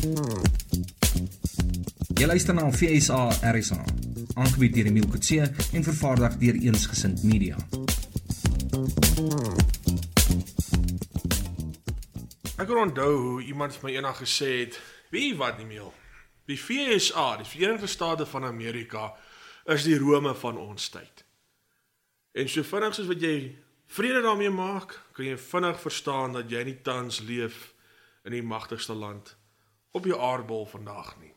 Jy luister na FSA RSA, aangebied deur Emile Kutse en vervaardig deur Eensgesind Media. Ek kan onthou hoe iemand vir my eendag gesê het, "Wie wat nie meer. Die FSA, die Verenigde State van Amerika, is die Rome van ons tyd." En so vinnig soos wat jy vrede daarmee maak, kan jy vinnig verstaan dat jy nie tans leef in die magtigste land op die aardbol vandag nie.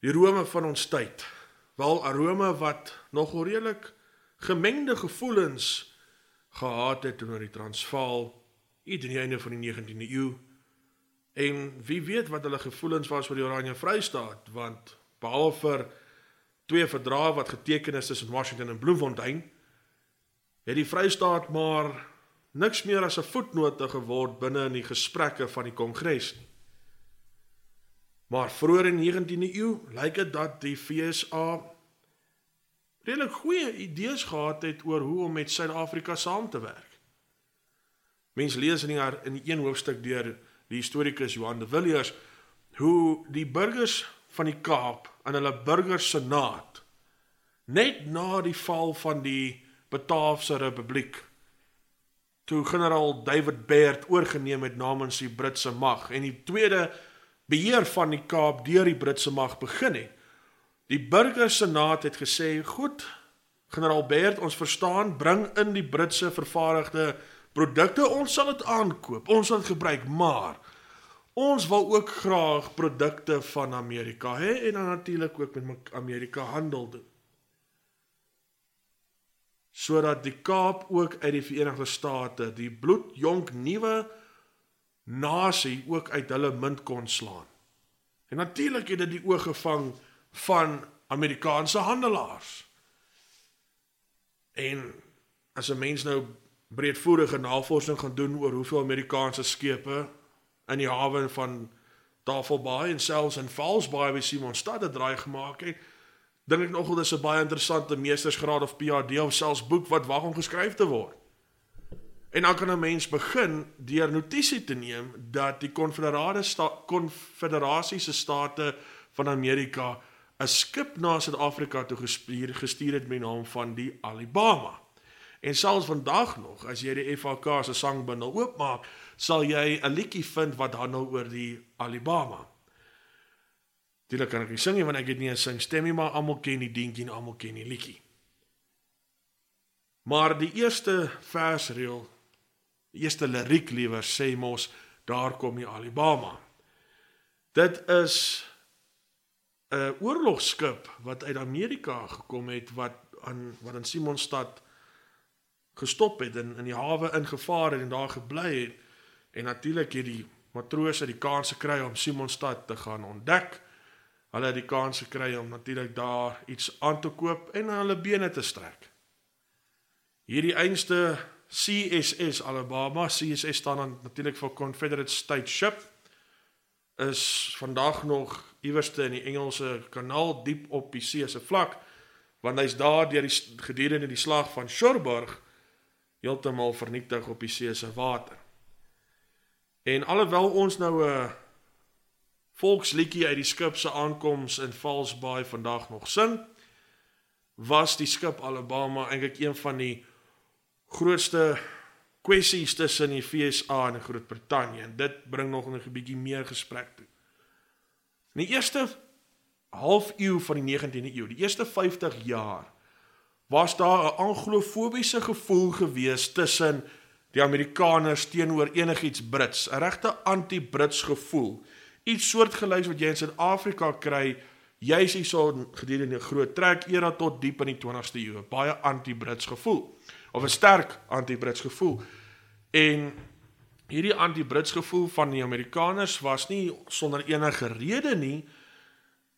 Die Rome van ons tyd, wel 'n Rome wat nog redelik gemengde gevoelens gehad het teenoor die Transvaal hier in die einde van die 19de eeu. En wie weet wat hulle gevoelens was oor die Oranje Vrystaat, want behalwe twee verdrae wat geteken is tussen Washington en Bloemfontein, het die Vrystaat maar niks meer as 'n voetnote geword binne in die gesprekke van die Kongres nie. Maar vroeër in die 19de eeu lyk dit dat die FSA redelik goeie idees gehad het oor hoe om met Suid-Afrika saam te werk. Mense lees in die in die een hoofstuk deur die historikus Johan de Villiers hoe die burgers van die Kaap in hulle burgersenaat net na die val van die Bataafse Republiek toe generaal David Baird oorgeneem het namens die Britse mag en die tweede beheer van die Kaap deur die Britse mag begin het. Die burgersenaat het gesê, "Goed, generaal Baird, ons verstaan, bring in die Britse vervaardigde produkte, ons sal dit aankoop, ons sal dit gebruik, maar ons wil ook graag produkte van Amerika hê en dan natuurlik ook met Amerika handel doen." sodat die Kaap ook uit die Verenigde State die bloedjonk nuwe nasie ook uit hulle munt kon slaan. En natuurlik het dit die oog gevang van Amerikaanse handelaars. En as 'n mens nou breedvoerige navorsing gaan doen oor hoeveel Amerikaanse skepe in die hawe van Tafelbaai en selfs in Falsbaai by Simonstad het draai gemaak het, dink ek nogal dis 'n baie interessante meestersgraad of PhD of selfs boek wat wag om geskryf te word. En dan kan 'n mens begin deur notisie te neem dat die Konfederade Konfederasie se state van Amerika 'n skip na Suid-Afrika toe gestuur gestuur het met die naam van die Alabama. En selfs vandag nog, as jy die FAK se sangbundel oopmaak, sal jy 'n liedjie vind wat handel oor die Alabama. Dit kan ek nie sing nie want ek het nie 'n sing stem nie, maar almal ken die dingetjie en almal ken die liedjie. Maar die eerste versreël, eerste liriek liewer sê mos daar kom die Alabama. Dit is 'n oorlogskip wat uit Amerika gekom het wat aan wat in Simonstad gestop het en in die hawe ingevaar het en daar gebly het en natuurlik het die matrose die kans gekry om Simonstad te gaan ontdek Hulle het die kans gekry om natuurlik daar iets aan te koop en hulle bene te strek. Hierdie einste CSS Alabama, CSS staan dan natuurlik vir Confederate States Ship is vandag nog iewerste in die Engelse kanaal diep op die see se vlak want hy's daar deur die gedurende die slag van Cherbourg heeltemal vernietig op die see se water. En alhoewel ons nou 'n volksliedjie uit die skip se aankoms in Falsbaai vandag nog sing, was die skip Alabama eintlik een van die grootste kwessies tussen die FSA en Groot-Brittanje. En dit bring nog 'n bietjie meer gesprek toe. In die eerste half eeu van die 19de eeu, die eerste 50 jaar, was daar 'n anglofobiese gevoel gewees tussen die Amerikaners teenoor enigiets Brits, 'n regte anti-Brits gevoel. Iets soortgelyks wat jy in Suid-Afrika kry. Juis hierso gedurende 'n groot trek era tot diep in die 20ste eeu baie anti-brits gevoel of 'n sterk anti-brits gevoel. En hierdie anti-brits gevoel van die Amerikaners was nie sonder enige rede nie.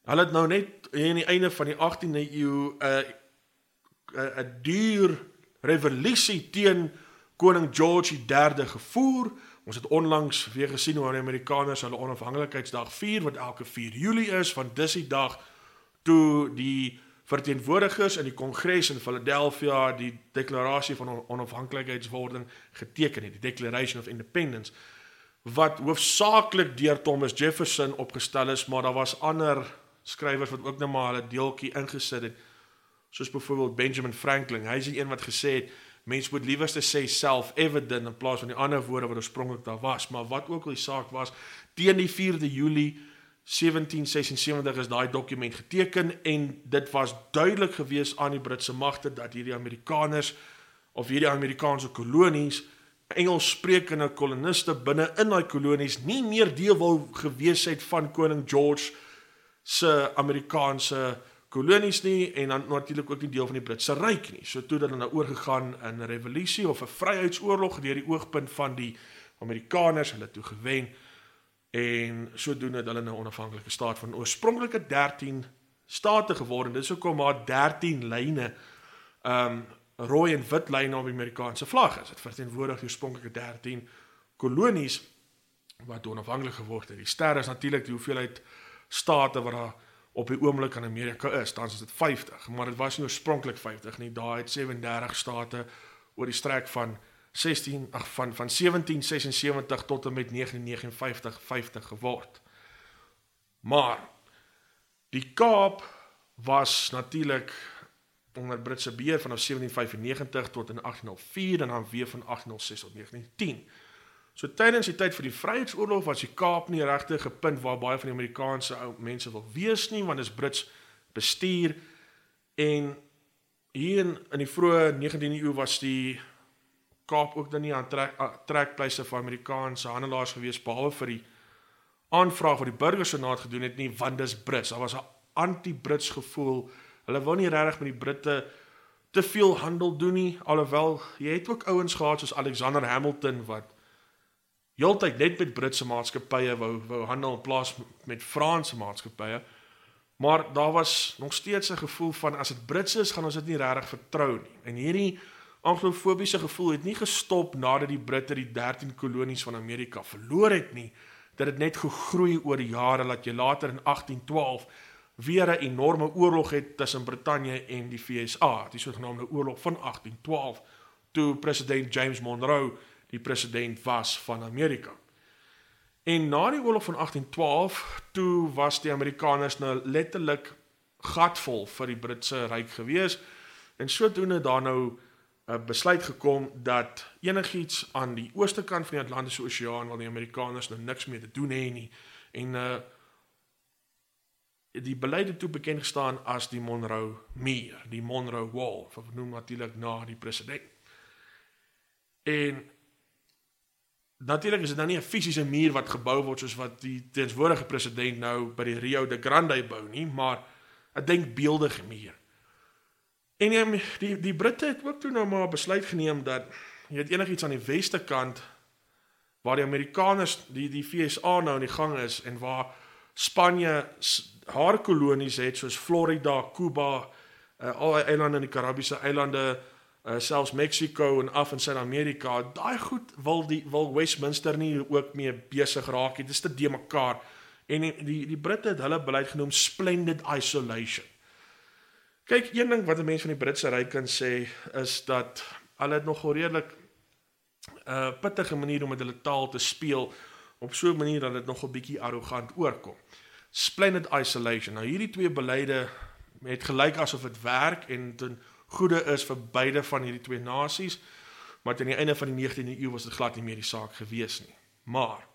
Hulle het nou net in die einde van die 18de eeu 'n 'n duur revolusie teen koning George III gevoer. Ons het onlangs weer gesien hoe die Amerikaners hulle onafhanklikheidsdag vier wat elke 4 Julie is, want dis die dag toe die verteenwoordigers in die Kongres in Philadelphia die deklarasie van onafhanklikheidswording geteken het, die Declaration of Independence. wat hoofsaaklik deur Thomas Jefferson opgestel is, maar daar was ander skrywers wat ook net maar hulle deeltjie ingesit het. Soos byvoorbeeld Benjamin Franklin. Hy is die een wat gesê het mens moet liewerste sê self-evident in plaas van die ander woorde wat oorspronklik daar was, maar wat ook al die saak was, teen die 4de Julie 1776 is daai dokument geteken en dit was duidelik gewees aan die Britse magte dat hierdie Amerikaners of hierdie Amerikaanse kolonies Engelssprekende koloniste binne in daai kolonies nie meer deel wil gewees het van koning George se Amerikaanse kolonies nie en dan natuurlik ook nie deel van die Britse ryk nie. So toe dat hulle nou oorgegaan in 'n revolusie of 'n vryheidsoorlog deur die oogpunt van die Amerikaners hulle toe gewen en sodoende het hulle nou 'n onafhanklike staat van oorspronklike 13 state geword en dis hoekom maar 13 lyne um rooi en wit lyne op die Amerikaanse vlag is. Dit verteenwoordig die oorspronklike 13 kolonies wat onafhanklik geword het. Die ster is natuurlik die hoeveelheid state wat daar op die oomblik in Amerika is. Tans is dit 50, maar dit was nie oorspronklik 50 nie. Daar het 37 state oor die strek van 16 ag van van 1776 tot en met 1959 50 geword. Maar die Kaap was natuurlik onder Britse beheer vanaf 1795 tot in 1804 en dan weer van 1806 tot 1910. So tydens die tyd vir die Vryheidsoorlog was die Kaap nie regtig 'n punt waar baie van die Amerikaanse ou mense wil wees nie want dit is Brits bestuur en hier in, in die vroeë 19de eeu was die Kaap ook dan nie aan trek trekpleise vir Amerikaanse handelaars gewees behalwe vir die aanvraag wat die burgersenaat gedoen het nie want dis Brits. Daar was 'n anti-Brits gevoel. Hulle wou nie regtig met die Britte te veel handel doen nie alhoewel jy het ook ouens gehad soos Alexander Hamilton wat heeltyd net met Britse maatskappye wou wou handel in plaas met Franse maatskappye. Maar daar was nog steeds 'n gevoel van as dit Brits is, gaan ons dit nie regtig vertrou nie. En hierdie anglofobiese gevoel het nie gestop nadat die Britte die 13 kolonies van Amerika verloor het nie. Dit het net gegroei oor die jare dat jy later in 1812 weer 'n enorme oorlog het tussen Brittanje en die VSA, die sogenaamde oorlog van 1812, toe president James Monroe die president was van Amerika. En na die oorlog van 1812, toe was die Amerikaners nou letterlik gatvol vir die Britse ryk gewees en sodoende daar nou 'n besluit gekom dat enigiets aan die ooste kant van die Atlantiese Oseaan waar die Amerikaners nou niks meer te doen hê nie en uh die beleide toe bekend gestaan as die Monroe Muur, die Monroe Wall, vernoem natuurlik na die president. En natuurlik is dit nou nie 'n fisiese muur wat gebou word soos wat die teenswoordige president nou by die Rio de Grande bou nie, maar 'n denkbeeldige muur. En die die, die Britte het ook toe nou maar besluit geneem dat jy het enigiets aan die weste kant waar die Amerikaners die die FSA nou in die gang is en waar Spanje haar kolonies het soos Florida, Cuba, uh, al die eilande in die Karibiese eilande, uh, selfs Mexico en af in Suid-Amerika. Daai goed wil die wil Westminster nie ook mee besig raak nie. Dit is te de mekaar. En die die, die Britte het hulle beleid genoem splendid isolation. Kyk, een ding wat 'n mens van die Britse ryk kan sê is dat hulle het nog redelik 'n uh, pittige manier om met hulle taal te speel op so 'n manier dat dit nog 'n bietjie arrogant oorkom. Splendid isolation. Nou hierdie twee beleide het gelyk asof dit werk en ten goede is vir beide van hierdie twee nasies. Maar teen die einde van die 19de eeu was dit glad nie meer die saak gewees nie. Maar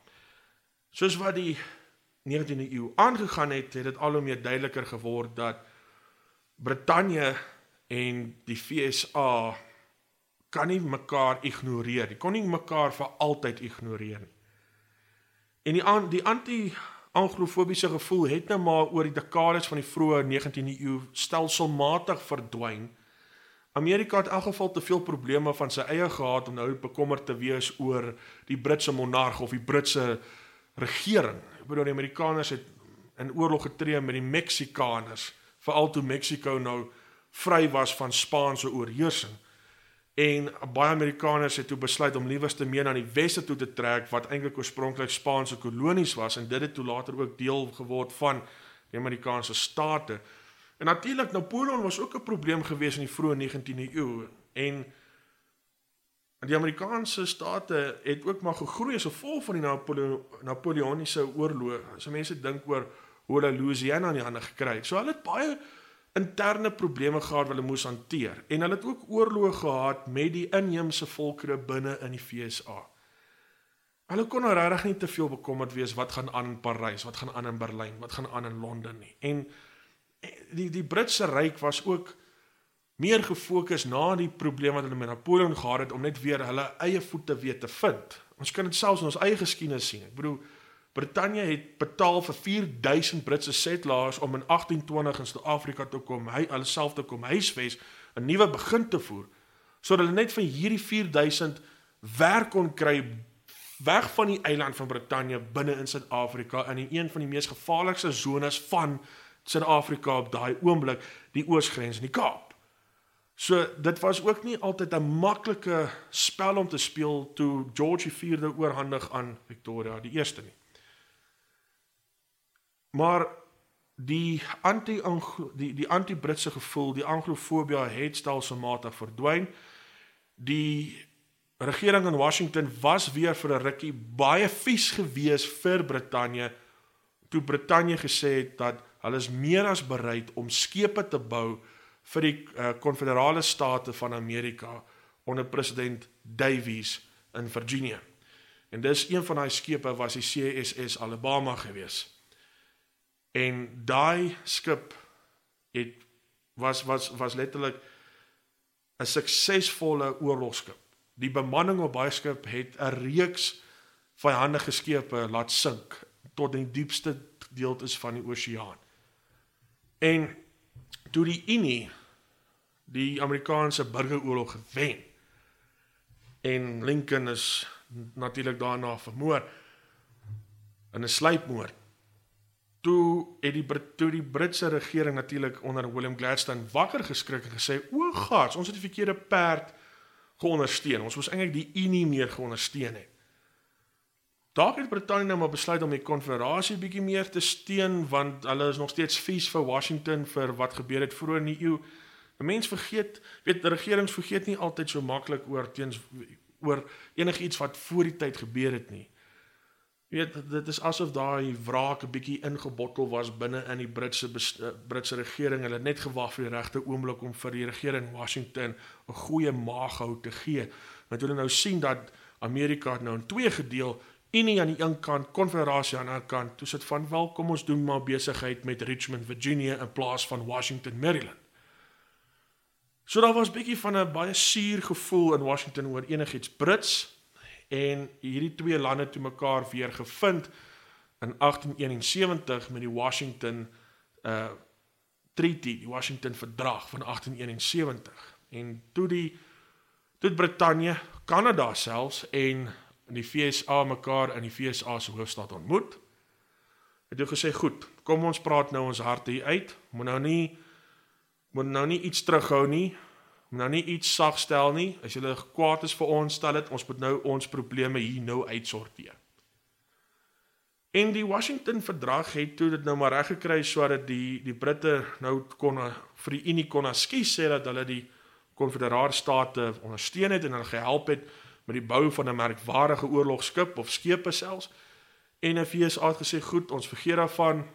soos wat die 19de eeu aangegaan het, het dit al hoe meer duideliker geword dat Brittanje en die FSA kan nie mekaar ignoreer. Die kon nie mekaar vir altyd ignoreer nie. En die an, die anti-anglofobiese gevoel het nou maar oor die dekades van die vroeë 19de eeu stelselmatig verdwyn. Amerika het in elk geval te veel probleme van sy eie gehad om nou bekommerd te wees oor die Britse monarg of die Britse regering. Ek bedoel die Amerikaners het in oorlog getree met die Meksikaners, veral toe Mexico nou vry was van Spaanse oorheersing. En baie Amerikaners het toe besluit om liewerste meer na die weste toe te trek wat eintlik oorspronklik Spaanse kolonies was en dit het toe later ook deel geword van die Amerikaanse state. En natuurlik Napoleon was ook 'n probleem gewees in die vroeë 19de eeu en die Amerikaanse state het ook maar gegroei as gevolg van die Napoleo Napoleoniese oorloë. So mense dink oor hoe hulle Louisiana in die hande gekry het. So hulle het baie interne probleme gehad wat hulle moes hanteer en hulle het ook oorloë gehad met die inheemse volkere binne in die FSA. Hulle kon nou regtig nie te veel bekommerd wees wat gaan aan in Parys, wat gaan aan in Berlyn, wat gaan aan in Londen nie. En die die Britse ryk was ook meer gefokus na die probleme wat hulle met Napoleon gehad het om net weer hulle eie voete weer te vind. Ons kan dit selfs in ons eie geskiedenis sien. Ek bedoel Brittanje het betaal vir 4000 Britse settlers om in 1820 in Suid-Afrika te kom, hy alleself te kom huisves, 'n nuwe begin te voer, sodat hulle net van hierdie 4000 werk kon kry weg van die eiland van Brittanje binne in Suid-Afrika in een van die mees gevaarlikste zones van Suid-Afrika op daai oomblik, die oosgrens in die Kaap. So dit was ook nie altyd 'n maklike spel om te speel toe George IV oorhandig aan Victoria die eerste nie. Maar die anti die die anti-Britse gevoel, die anglofobia het stelselmatig verdwyn. Die regering in Washington was weer vir 'n rukkie baie vies gewees vir Brittanje toe Brittanje gesê het dat hulle is meer as bereid om skepe te bou vir die konfederale uh, state van Amerika onder president Davies in Virginia. En dis een van daai skepe was die CSS Alabama geweest. En daai skip het was was was letterlik 'n suksesvolle oorlogskip. Die bemanning op baie skip het 'n reeks vyandige skepe laat sink tot in die diepste deeltes van die oseaan. En toe die Unie die Amerikaanse burgeroorlog gewen en Lincoln is natuurlik daarna vermoor in 'n sluipmoord toe het die toe die Britse regering natuurlik onder William Gladstone wakker geskrik en gesê o gats ons het die verkeerde perd geondersteun. Ons moes eintlik die unie meer geondersteun het. Dalk het Brittanje nou maar besluit om die konfederasie bietjie meer te steun want hulle is nog steeds vies vir Washington vir wat gebeur het vroeër in die eeu. 'n Mens vergeet, weet regerings vergeet nie altyd so maklik oor teens oor enigiets wat voor die tyd gebeur het nie weet dit is asof daai wraak 'n bietjie ingebottel was binne in die Britse uh, Britse regering. Hulle het net gewag vir die regte oomblik om vir die regering Washington 'n goeie maaghou te gee. Want hulle nou sien dat Amerika nou in twee gedeel, Unie aan die een kant, Konfederasie aan die ander kant. Toe sit van wel kom ons doen maar besigheid met Richmond, Virginia in plaas van Washington, Maryland. So daar was bietjie van 'n baie suur gevoel in Washington oor enigiets Brits en hierdie twee lande toe mekaar weer gevind in 1871 met die Washington uh treaty, die Washington verdrag van 1871. En toe die toe Brittanje, Kanada selfs en die FSA mekaar in die FSA se hoofstad ontmoet. Het hulle gesê, "Goed, kom ons praat nou ons harte hier uit. Moet nou nie moet nou nie iets terughou nie moet nou nie iets sagstel nie. As jy kwaad is vir ons, stel dit ons moet nou ons probleme hier nou uitsorteer. En die Washington verdrag het toe dit nou maar reg gekry sodat die die Britte nou kon vir die Unie kon askies sê dat hulle die konfederale state ondersteun het en hulle gehelp het met die bou van 'n merkwaardige oorlogskip of skepe selfs. En die VS het gesê goed, ons vergeet daarvan.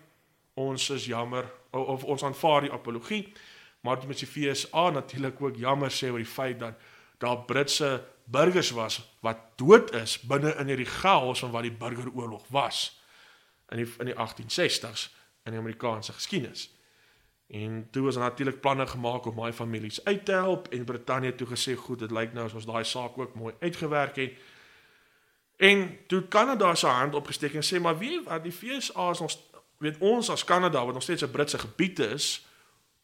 Ons is jammer of, of ons aanvaar die apologie. Maar dit met die FSA natuurlik ook jammer sê oor die feit dat daar Britse burgers was wat dood is binne in hierdie chaos van wat die burgeroorlog was in die in die 1860s in die Amerikaanse geskiedenis. En toe was natuurlik planne gemaak om daai families uit te help en Brittanje toe gesê goed, dit lyk nou as ons daai saak ook mooi uitgewerk het. En toe Kanada se hand opgesteek en sê maar wie wat die FSA is ons weet ons as Kanada wat nog steeds 'n Britse gebied is,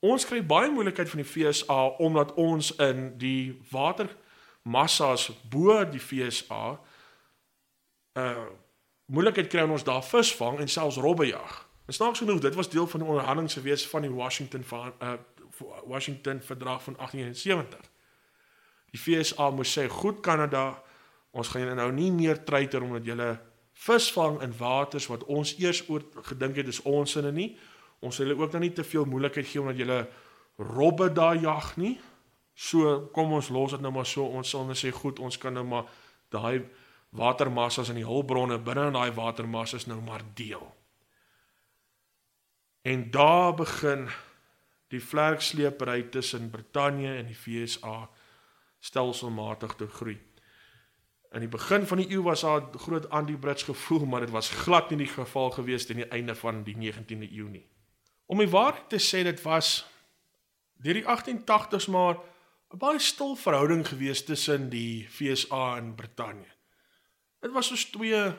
Ons kry baie moeilikheid van die FSA omdat ons in die watermassas bo die FSA uh moeilikheid kry om ons daar visvang en selfs robbe jag. En snaaks genoeg, dit was deel van die onderhandelinge gewees van die Washington uh Washington verdrag van 1871. Die FSA moes sê, "Goed Kanada, ons gaan julle nou nie meer treiter omdat julle visvang in waters wat ons eers oor gedink het is ons sinne nie." Ons wil ook nou nie te veel moeilikheid gee omdat jy robbe daar jag nie. So kom ons los dit nou maar so. Ons sal net sê goed, ons kan nou maar daai watermassas in die hulpbronne binne in daai watermassas nou maar deel. En daar begin die vlerksleepery tussen Brittanje en die VSA stelselmatig te groei. In die begin van die eeu was daar groot anti-Brits gevoel, maar dit was glad nie die geval gewees teen die einde van die 19de eeu nie. Om die waarheid te sê, dit was deur die 1880s maar 'n baie stil verhouding gewees tussen die VSA en Brittanje. Dit was soos twee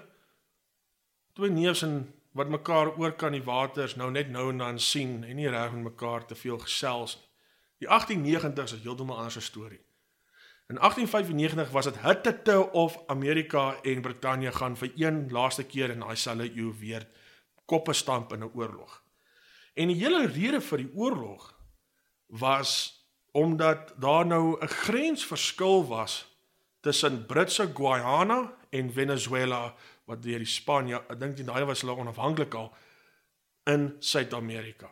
twee neefs en wat mekaar oor kan die waters nou net nou en dan sien en nie reg met mekaar te veel gesels nie. Die 1890s is heeltemal 'n ander storie. In 1895 was dit hitte of Amerika en Brittanje gaan vir een laaste keer in daai selfe eeu weer koppe stamp in 'n oorlog. En die hele rede vir die oorlog was omdat daar nou 'n grensverskil was tussen Britse Guyana en Venezuela wat deur die Spanje, ek dink daai was hulle onafhanklik al in Suid-Amerika.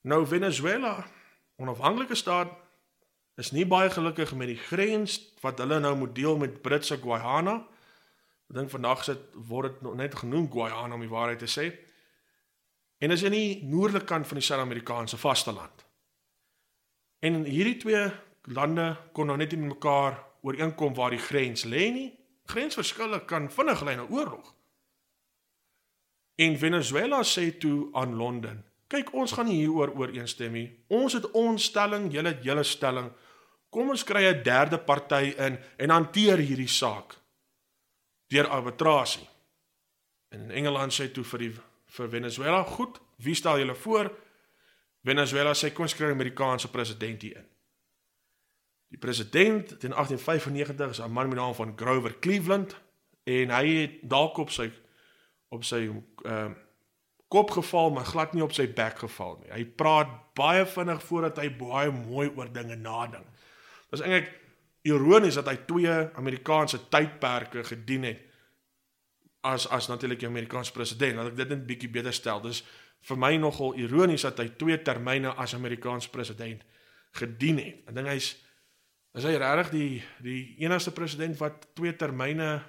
Nou Venezuela, onafhanklike staat, is nie baie gelukkig met die grens wat hulle nou moet deel met Britse Guyana. Ek dink vandag sit word dit net genoem Guyana om die waarheid te sê. En is in die noordelike kant van die Suid-Amerikaanse vasteland. En hierdie twee lande kon nou net nie met mekaar ooreenkom waar die grens lê nie grensverskille kan vinnig lei na oorlog. En Venezuela sê toe aan Londen: "Kyk, ons gaan nie hieroor ooreenstem nie. Ons het ons stelling, julle het julle stelling. Kom ons kry 'n derde party in en hanteer hierdie saak deur arbitrasie." En Engeland sê toe vir die vir Venezuela: "Goed, wie stel julle voor?" Venezuela sê: "Kom ons kry 'n Amerikaanse president hier in." Die president in 1895 is 'n man met die naam van Grover Cleveland en hy het dalk op sy op sy ehm uh, kop geval maar glad nie op sy bek geval nie. Hy praat baie vinnig voordat hy baie mooi oor dinge nadink. Dit is eintlik ironies dat hy twee Amerikaanse tydperke gedien het as as natuurlik die Amerikaanse president. Laat ek dit net bietjie beter stel. Dis vir my nogal ironies dat hy twee termyne as Amerikaanse president gedien het. Ek dink hy's Is hy regtig die die enigste president wat twee termyne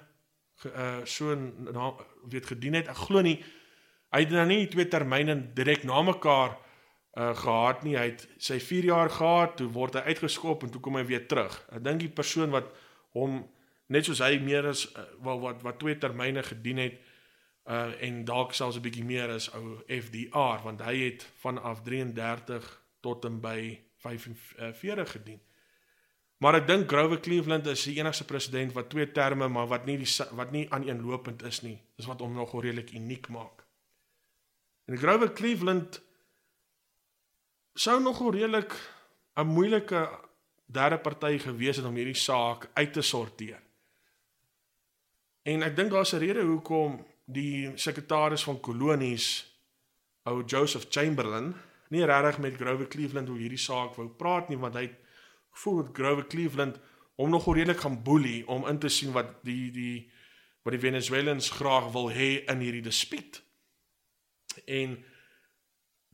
uh so na weet gedien het? Ek glo nie hy het nou nie twee termyne direk na mekaar uh gehad nie. Hy het sy 4 jaar gehad, toe word hy uitgeskop en toe kom hy weer terug. Ek dink die persoon wat hom net soos hy meer as uh, wat wat wat twee termyne gedien het uh en dalk selfs 'n bietjie meer as ou FDR want hy het vanaf 33 tot en by 45 gedien. Maar ek dink Grover Cleveland is die enigste president wat twee terme maar wat nie die wat nie aaneenlopend is nie. Dis wat hom nogal redelik uniek maak. En Grover Cleveland sou nogal redelik 'n moeilike derde party gewees het om hierdie saak uit te sorteer. En ek dink daar's 'n rede hoekom die sekretaris van kolonies ou Joseph Chamberlain nie regtig met Grover Cleveland oor hierdie saak wou praat nie want hy voel dat Grover Cleveland hom nog redelik gaan boelie om in te sien wat die die wat die Venezuelans graag wil hê in hierdie dispuut. En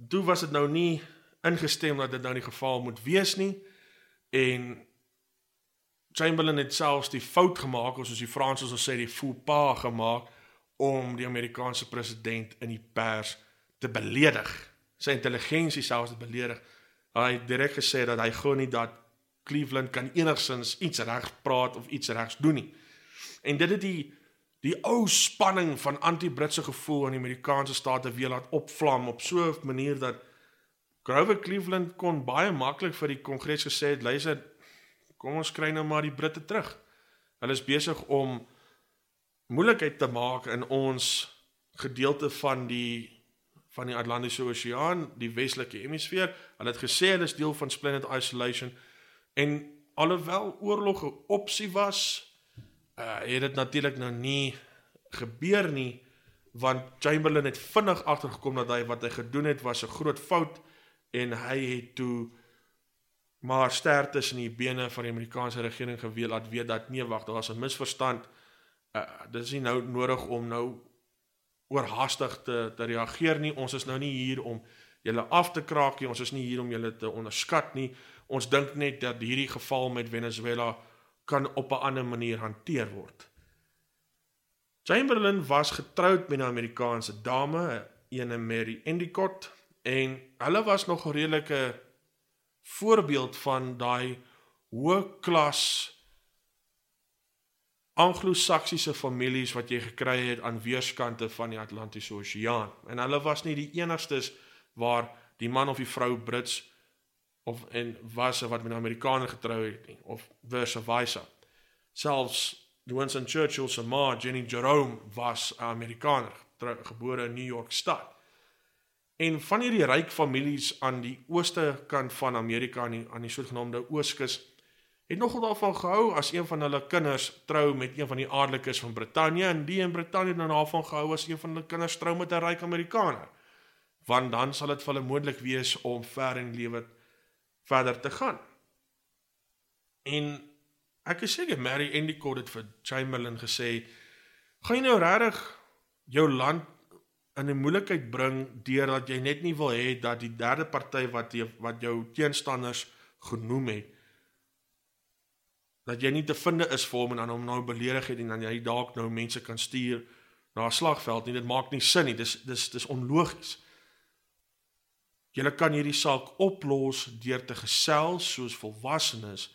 toe was dit nou nie ingestem dat dit nou die geval moet wees nie en Chamberlain het selfs die fout gemaak of soos die Fransers sal sê die faux pas gemaak om die Amerikaanse president in die pers te beledig. Sy intelligensie selfs te beledig. Hy het direk gesê dat hy glo nie dat Cleveland kan enigsins iets reg praat of iets regs doen nie. En dit het die die ou spanning van anti-Britse gevoel in die Amerikaanse state weer laat opvlam op so 'n manier dat Grover Cleveland kon baie maklik vir die kongres gesê het, luister, kom ons kry nou maar die Britte terug. Hulle is besig om moeilikheid te maak in ons gedeelte van die van die Atlantiese Oseaan, die westelike hemisfeer. Hulle het gesê hulle is deel van Splendid Isolation. En alhoewel oorlog 'n opsie was, uh het dit natuurlik nou nie gebeur nie want Chamberlain het vinnig agtergekom dat hy wat hy gedoen het was 'n groot fout en hy het toe maar ster tussen die bene van die Amerikaanse regering geweel laat weet dat nee wag, daar was 'n misverstand. Uh dit is nie nou nodig om nou oorhaastig te te reageer nie. Ons is nou nie hier om julle af te kraak nie. Ons is nie hier om julle te onderskat nie. ons dink net dat hierdie geval met Venezuela kan op 'n ander manier hanteer word. Chamberlain was getroud met 'n Amerikaanse dame, ene Mary Endicott, en hulle was nog 'n redelike voorbeeld van daai hoë klas Anglo-Saksiese families wat jy gekry het aan weerskante van die Atlantiese Oseaan. En hulle was nie die enigstes waar die man of die vrou Brits of en was wat met 'n Amerikaner getrou het nie of versa. Selfs Winston Churchill se ma, Jenny Jerome, was 'n Amerikaner, gebore in New York stad. En van hierdie ryk families aan die ooste kant van Amerika aan die aan die sogenaamde Ooskus het nogal daarvan gehou as een van hulle kinders trou met een van die adellikes van Brittanje en die in Brittanje dan daarvan gehou as een van hulle kinders trou met 'n ryk Amerikaner. Want dan sal dit vir hulle moontlik wees om ver in lewe verder te gaan. En ek is seker Mary Endicott het vir Chamberlain gesê, "Gaan jy nou regtig jou land in 'n moeilikheid bring deurdat jy net nie wil hê dat die derde party wat jy wat jou teenstanders genoem het dat jy nie te vinde is vir hom en dan hom nou beledig het en dan jy dalk nou mense kan stuur na 'n slagveld nie. Dit maak nie sin nie. Dis dis dis onlogies. Julle kan hierdie saak oplos deur te gesels soos volwassenes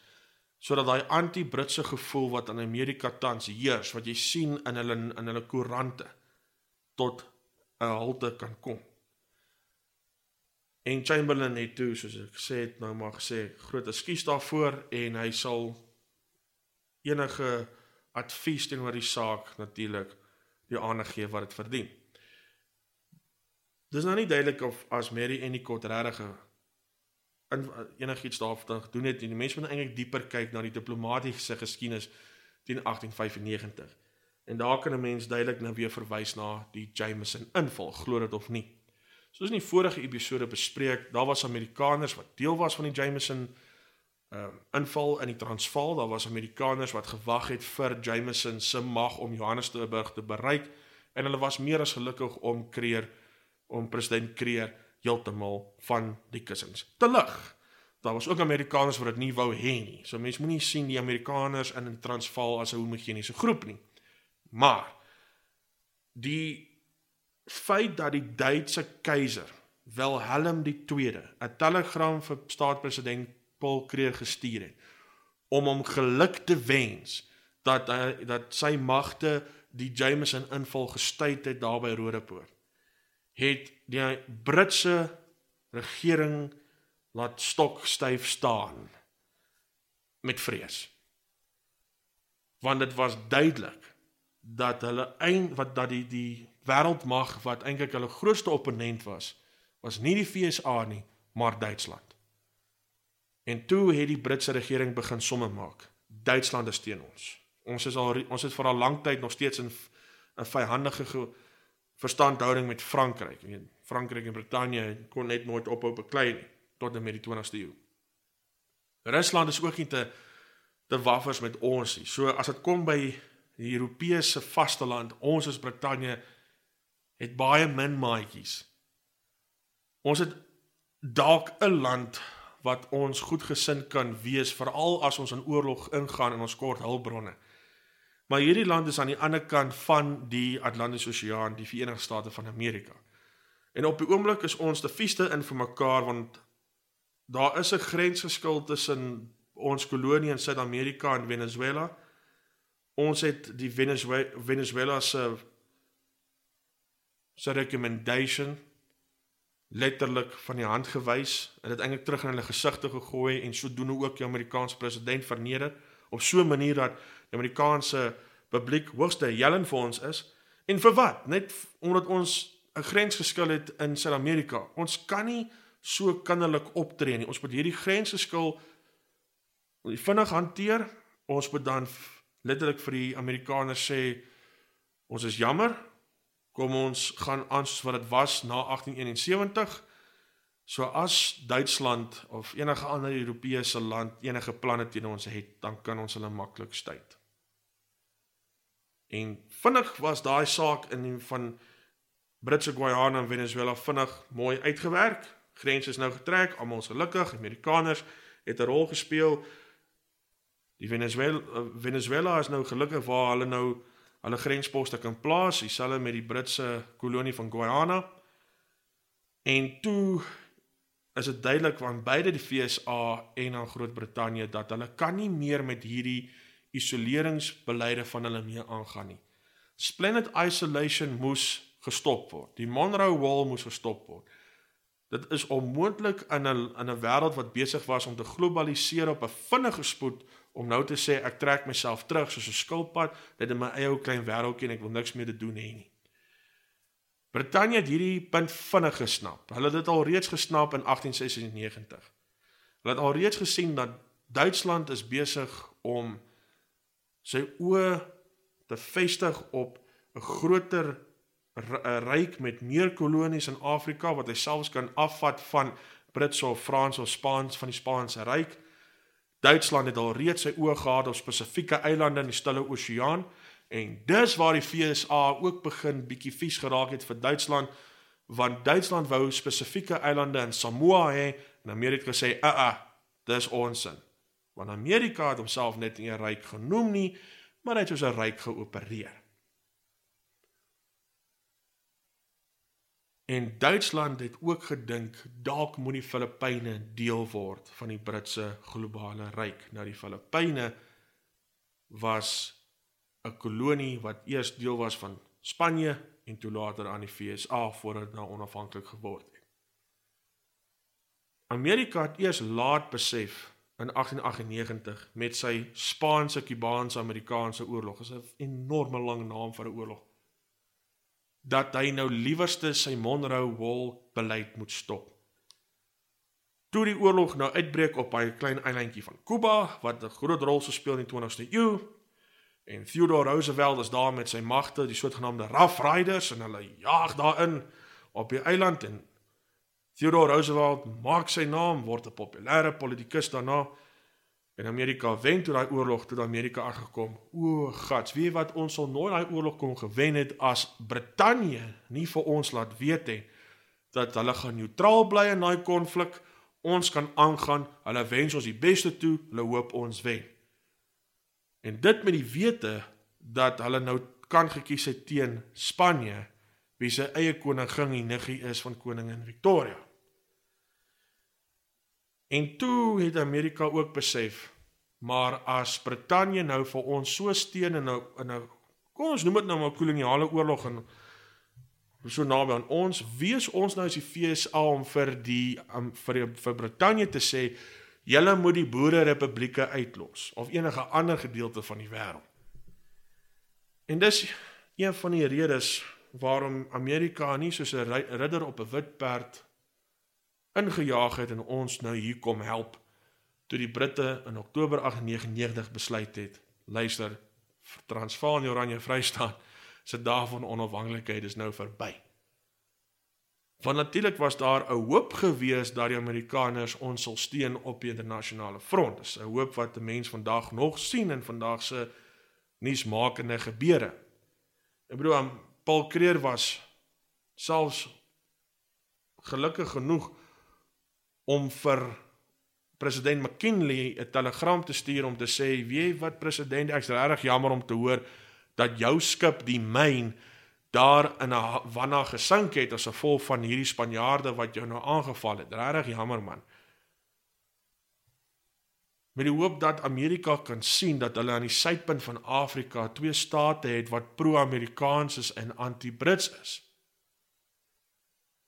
sodat daai anti-Britse gevoel wat in Amerika tans heers, wat jy sien in hulle in hulle koerante tot 'n halte kan kom. En Chamberlain het toe soos ek gesê het nou maar gesê groot ekskuus daarvoor en hy sal enige advies teenoor die saak natuurlik die aandag gee wat dit verdien. Dis nou nie duidelik of as Mary Endicott regtig in enigiets daarvan gedoen het en die mense moet eintlik dieper kyk na die diplomatisiese geskiedenis teen 1895. En daar kan 'n mens duidelik nou weer verwys na die Jameson inval, glo dit of nie. Soos in die vorige episode bespreek, daar was Amerikaners wat deel was van die Jameson uh, inval in die Transvaal. Daar was Amerikaners wat gewag het vir Jameson se mag om Johannesburg te bereik en hulle was meer as gelukkig om Kreer om president Kreer heeltemal van die kussings te lig. Daar was ook Amerikaners wat dit nie wou hê nie. So mense moenie sien die Amerikaners in die Transvaal as 'n homogeniese groep nie. Maar die feit dat die Duitse keiser Wilhelm II 'n telegram vir staatspresident Paul Kreer gestuur het om hom geluk te wens dat hy dat sy magte die Jameson inval gestuit het daar by Rodepoort het die Britse regering laat stok styf staan met vrees. Want dit was duidelik dat hulle ein wat dat die die wêreldmag wat eintlik hulle grootste opponent was was nie die FSA nie maar Duitsland En toe het die Britse regering begin somme maak. Duitsland is teen ons. Ons is al ons het vir al lank tyd nog steeds in 'n vyhandige verstandhouding met Frankryk. Ek weet Frankryk en Brittanje kon net nooit ophou beklei nie tot en met die 20ste eeu. Rusland is ook nie te te waffers met ons nie. So as dit kom by die Europese vasteland, ons as Brittanje het baie min maatjies. Ons het dalk 'n land wat ons goedgesind kan wees veral as ons in oorlog ingaan en ons kort hulpbronne. Maar hierdie land is aan die ander kant van die Atlantiese Oseaan, die Verenigde State van Amerika. En op die oomblik is ons te vieste in vir mekaar want daar is 'n grensgeskil tussen ons kolonie in Suid-Amerika en Venezuela. Ons het die Venezuela, Venezuela se se recommendation letterlik van die hand gewys. En dit eintlik terug in hulle gesigte gegooi en sodoende ook die Amerikaanse president verneder op so 'n manier dat die Amerikaanse publiek hoogste helen vir ons is. En vir wat? Net omdat ons 'n grensgeskil het in Suid-Amerika. Ons kan nie so kinderlik optree nie. Ons moet hierdie grensgeskil vinnig hanteer. Ons moet dan letterlik vir die Amerikaners sê ons is jammer kom ons gaan aan soos wat dit was na 1871. So as Duitsland of enige ander Europese land enige planne teen ons het, dan kan ons hulle maklik stuit. En vinnig was daai saak in van Britse Guyana en Venezuela vinnig mooi uitgewerk. Grense is nou getrek, almal is gelukkig, Amerikaners het 'n rol gespeel. Die Venezuela Venezuela is nou gelukkig waar hulle nou hulle grensposte kan plaas, dieselfde met die Britse kolonie van Guyana. En toe is dit duidelik van beide die FSA en dan Groot-Brittanje dat hulle kan nie meer met hierdie isoleringsbeleide van hulle mee aangaan nie. Splendid isolation moes gestop word. Die Monroe Wall moes gestop word. Dit is onmoontlik in 'n in 'n wêreld wat besig was om te globaliseer op 'n vinnige spoed om nou te sê ek trek myself terug soos 'n skilpad net in my eie ou klein wêreldjie en ek wil niks meer te doen hê nie. Brittanje het hierdie punt vinnig gesnap. Hulle het dit al reeds gesnap in 1896. Hulle het al reeds gesien dat Duitsland is besig om sy oë te vestig op 'n groter ryk met meer kolonies in Afrika wat hy selfs kan afvat van Britse of Frans of Spaans van die Spaanse ryk. Duitsland het al reeds sy oë gehad op spesifieke eilande in die Stille Oseaan en dis waar die FSA ook begin bietjie vies geraak het vir Duitsland want Duitsland wou spesifieke eilande in Samoa hê en Amerika sê, "Aa, uh -uh, dis ons sin." Want Amerika het homself net nie ryk genoem nie, maar hy het soos 'n ryk geopereer. En Duitsland het ook gedink dalk moet die Filippyne deel word van die Britse globale ryk. Nou die Filippyne was 'n kolonie wat eers deel was van Spanje en toe later aan die VSA voordat dit nou onafhanklik geword het. Amerika het eers laat besef in 1898 met sy Spaanse-Kubaanse Amerikaanse oorlog. Dit is 'n enorme lang naam vir 'n oorlog dat hy nou liewerste sy Monroe Wall beleid moet stop. Toe die oorlog nou uitbreek op hy klein eilandjie van Kuba wat 'n groot rol gespeel in die 20ste eeu en Theodore Roosevelt is daar met sy magte, die sogenaamde Rough Riders en hulle jaag daarin op die eiland en Theodore Roosevelt maak sy naam word 'n populêre politikus daarna En Amerika wen toe daai oorlog toe Amerika aangekom. O, gats, weet wat ons sal nooit daai oorlog kon gewen het as Brittanje nie vir ons laat weet het dat hulle gaan neutraal bly in daai konflik. Ons kan aangaan. Hulle wens ons die beste toe. Hulle hoop ons wen. En dit met die wete dat hulle nou kan gekies het teen Spanje wie se eie koningin die niggie is van koningin Victoria. En toe het Amerika ook besef, maar as Brittanje nou vir ons so steun in 'n in 'n kom ons noem dit nou maar koloniale oorlog en so naby aan ons, wie is ons nou as die FSA om vir die um, vir die, vir Brittanje te sê julle moet die boere republieke uitlos of enige ander gedeelte van die wêreld. En dis een van die redes waarom Amerika nie soos 'n ridder op 'n wit perd ingejaag het en ons nou hier kom help toe die Britte in Oktober 1899 besluit het luister Transvaal en Oranje Vrystaat se dae van onafhanklikheid is nou verby. Want natuurlik was daar 'n hoop gewees dat die Amerikaners ons sal steun op die internasionale front. Dis 'n hoop wat 'n mens vandag nog sien in vandag se nuusmakende gebeure. Ek bedoel Paul Creer was selfs gelukkig genoeg om vir president McKinley 'n telegram te stuur om te sê, "Weet wat president, ek's regtig jammer om te hoor dat jou skip die myn daar in 'n wanna gesink het as gevolg van hierdie Spanjaarde wat jou nou aangeval het. Regtig jammer man." Met die hoop dat Amerika kan sien dat hulle aan die suidpunt van Afrika twee state het wat pro-Amerikaans is en anti-Brits is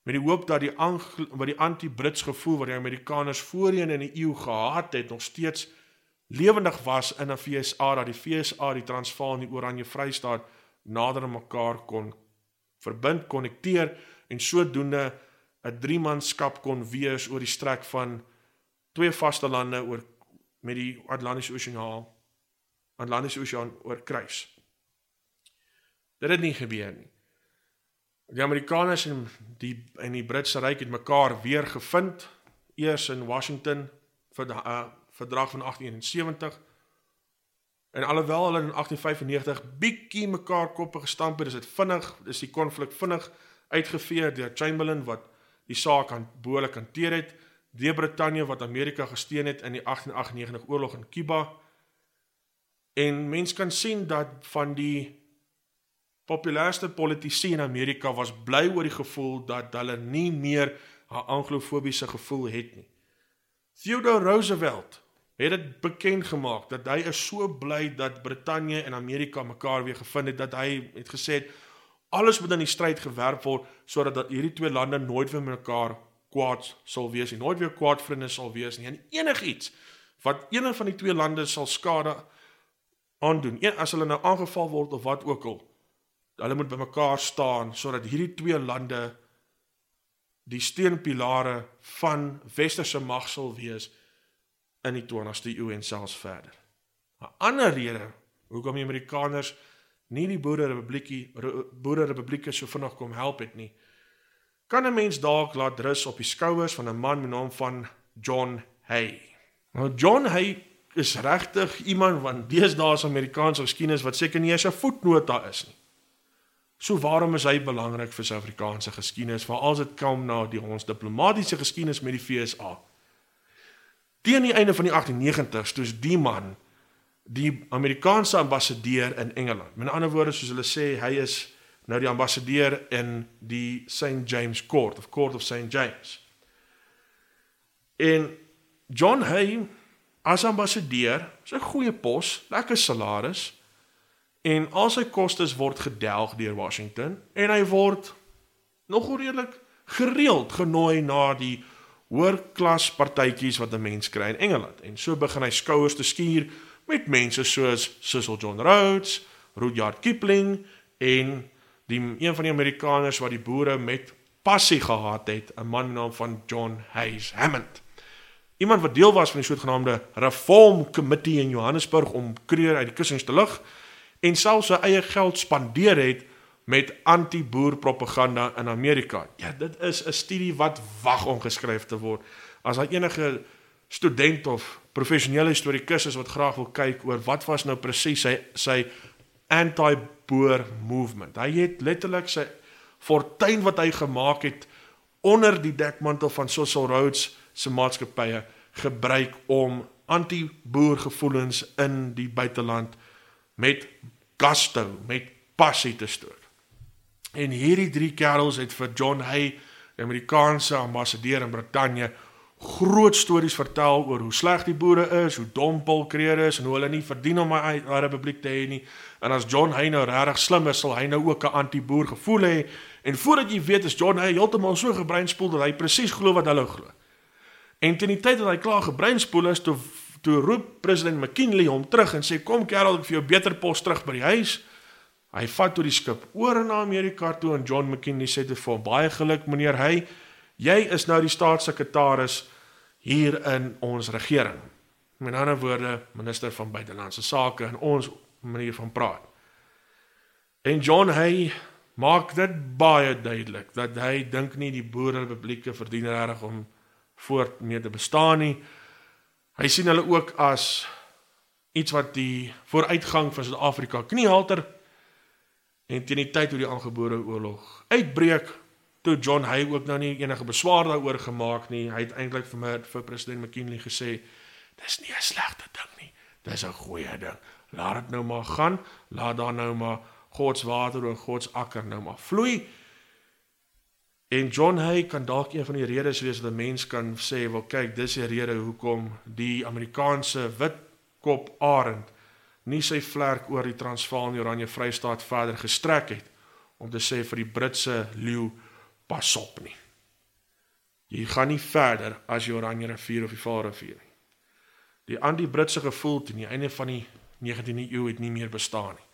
met die hoop dat die wat die anti-Brits gevoel wat die Amerikaners voorheen in die eeu gehad het nog steeds lewendig was in 'n FSA dat die FSA die Transvaal en die Oranje Vrystaat nader aan mekaar kon verbind, konnekteer en sodoende 'n driemanskap kon wees oor die strek van twee vaste lande oor met die Atlantiese Oseaan Atlantiese Oseaan oor kruis. Dit het nie gebeur nie. Die Amerikaners en die en die Britse ryk het mekaar weer gevind eers in Washington vir 'n uh, verdrag van 1871. En alhoewel hulle in 1895 bietjie mekaar koppe gestamp het, is dit vinnig, is die konflik vinnig uitgevee deur Chamberlain wat die saak aan behoorlik hanteer het deur Brittanje wat Amerika gesteun het in die 1898 oorlog in Kuba. En mens kan sien dat van die populairste politici in Amerika was bly oor die gevoel dat hulle nie meer 'n anglofobiese gevoel het nie. Theodore Roosevelt het dit bekend gemaak dat hy is so bly dat Brittanje en Amerika mekaar weer gevind het dat hy het gesê alles moet in die stryd gewerp word sodat dat hierdie twee lande nooit weer mekaar kwaad sal wees nie, nooit weer kwaad vriende sal wees nie. En enigiets wat een van die twee lande sal skade aandoen, een as hulle nou aangeval word of wat ook al, hulle moet bymekaar staan sodat hierdie twee lande die steunpilare van westerse mag sal wees in die 20ste eeu en selfs verder. 'n Ander rede hoekom die Amerikaners nie die Boererepubliekie Boererepublieke so vinnig kom help het nie, kan 'n mens dalk laat rus op die skouers van 'n man met naam van John Hay. Nou John Hay is regtig iemand van deesdae se Amerikaanse geskiedenis wat seker nie eens 'n voetnota is nie. So waarom is hy belangrik vir Suid-Afrikaanse geskiedenis, veral as dit kom na die ons diplomatisiese geskiedenis met die FSA? Teen die einde van die 1890s, toe is die man die Amerikaanse ambassadeur in Engeland. Met ander woorde, soos hulle sê, hy is nou die ambassadeur in die St James Court of Court of St James. En John Hay as ambassadeur, 'n goeie pos, lekker salaris en al sy kostes word gedelg deur Washington en hy word nog redelik gereeld genooi na die hoër klas partytjies wat 'n mens kry in Engeland en so begin hy skouers te skuur met mense soos Cecil John Rhodes, Rudyard Kipling en die een van die Amerikaners wat die boere met passie gehad het, 'n man naam van John Hayes Hammond. Iemand wat deel was van die sogenaamde Reform Committee in Johannesburg om kreer uit die kussings te lig en selfs sy eie geld spandeer het met anti-boer propaganda in Amerika. Ja, dit is 'n studie wat wag om geskryf te word. As daar enige student of professionele historikus is wat graag wil kyk oor wat was nou presies sy sy anti-boer movement. Hy het letterlik sy fortuin wat hy gemaak het onder die dekmantel van Cecil Rhodes se maatskappye gebruik om anti-boer gevoelens in die buiteland met gusto, met passie te stoot. En hierdie drie kerels het vir John Hay, die Amerikaanse ambassadeur in Brittanje, groot stories vertel oor hoe sleg die boere is, hoe dom Paul Kreer is en hoe hulle nie verdien om 'n republiek te hê nie. En as John Hay nou regtig slim is, sal hy nou ook 'n anti-boer gevoel hê. En voordat jy weet, is John Hay heeltemal so gebreinspoel dat hy presies glo wat hulle glo. En teen die tyd dat hy klaar gebreinspoel is, toe toe roep president McKinley hom terug en sê kom Karel, ek vir jou beter pos terug by die huis. Hy vat toe die skip oor na Amerika toe en John McKinley sê te vir baie geluk meneer Hay. Jy is nou die staatssekretaris hier in ons regering. Met ander woorde, minister van buitelandse sake en ons manier van praat. En John Hay maak dit baie duidelik dat hy dink nie die boererepublieke verdien reg om voort mee te bestaan nie. Hy sien hulle ook as iets wat die vooruitgang van Suid-Afrika kniehalter en teen die tyd toe die aangebore oorlog uitbreek toe John Hay ook nou nie enige beswaar daaroor gemaak nie. Hy het eintlik vir my vir president McKinley gesê dis nie 'n slegte ding nie. Dis 'n goeie ding. Laat dit nou maar gaan. Laat daar nou maar God se water en God se akker nou maar vloei. En John Hay kan dalk een van die redes wees dat 'n mens kan sê, "Wel kyk, dis die rede hoekom die Amerikaanse witkop arend nie sy vlerk oor die Transvaal en die Oranje Vrystaat verder gestrek het om te sê vir die Britse leeu pas op nie. Jy gaan nie verder as die Oranje rivier of die Vaal rivier nie. Die anti-Britse gevoel teen die einde van die 19de eeu het nie meer bestaan nie.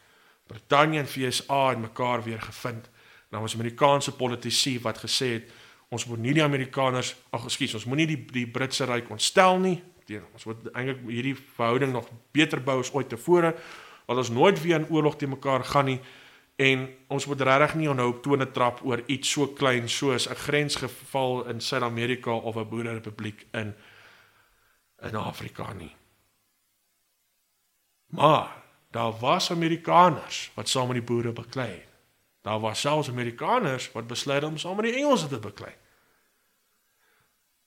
Brittanje en VSA het mekaar weer gevind. Nou was Amerikaanse politici wat gesê het ons moet nie die Amerikaners, ag ekskuus, ons moenie die die Britse ryk ontstel nie. Teen ons moet eintlik hierdie verhouding nog beter bou as ooit tevore. Want ons nooit weer in oorlog te mekaar gaan nie en ons moet regtig nie onhou tone trap oor iets so klein soos 'n grensgeval in Suid-Amerika of 'n boererepubliek in in Afrika nie. Maar daar was Amerikaners wat saam met die boere beklei. Daar was selfs Amerikaners wat besluit om saam met die Engelse te beklei.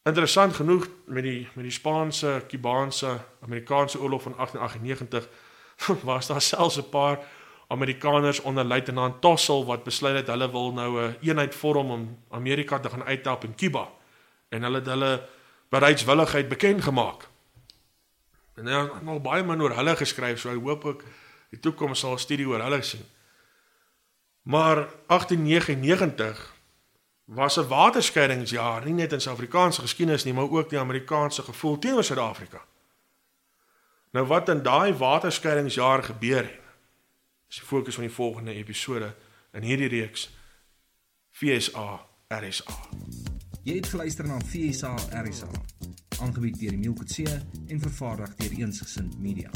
Interessant genoeg met die met die Spaanse, Kubaanse, Amerikaanse oorlog van 1898 was daar selfs 'n paar Amerikaners onder luitenant Tossel wat besluit het hulle wil nou 'n een eenheid vorm om Amerika te gaan uithelp in Kuba. En hulle het hulle bereidswilligheid bekend gemaak. En het nog baie min oor hulle geskryf, so ek hoop ook die toekoms sal studie oor hulle sien. Maar 1899 was 'n waterskeidingsjaar, nie net in Suid-Afrikaanse geskiedenis nie, maar ook die Amerikaanse gevoel teenoor Suid-Afrika. Nou wat in daai waterskeidingsjaar gebeur het, is die fokus van die volgende episode in hierdie reeks FSA RSA. Jy het geluister na FSA RSA, aangebied deur Emile Kutse en vervaardig deur Eensgesind Media.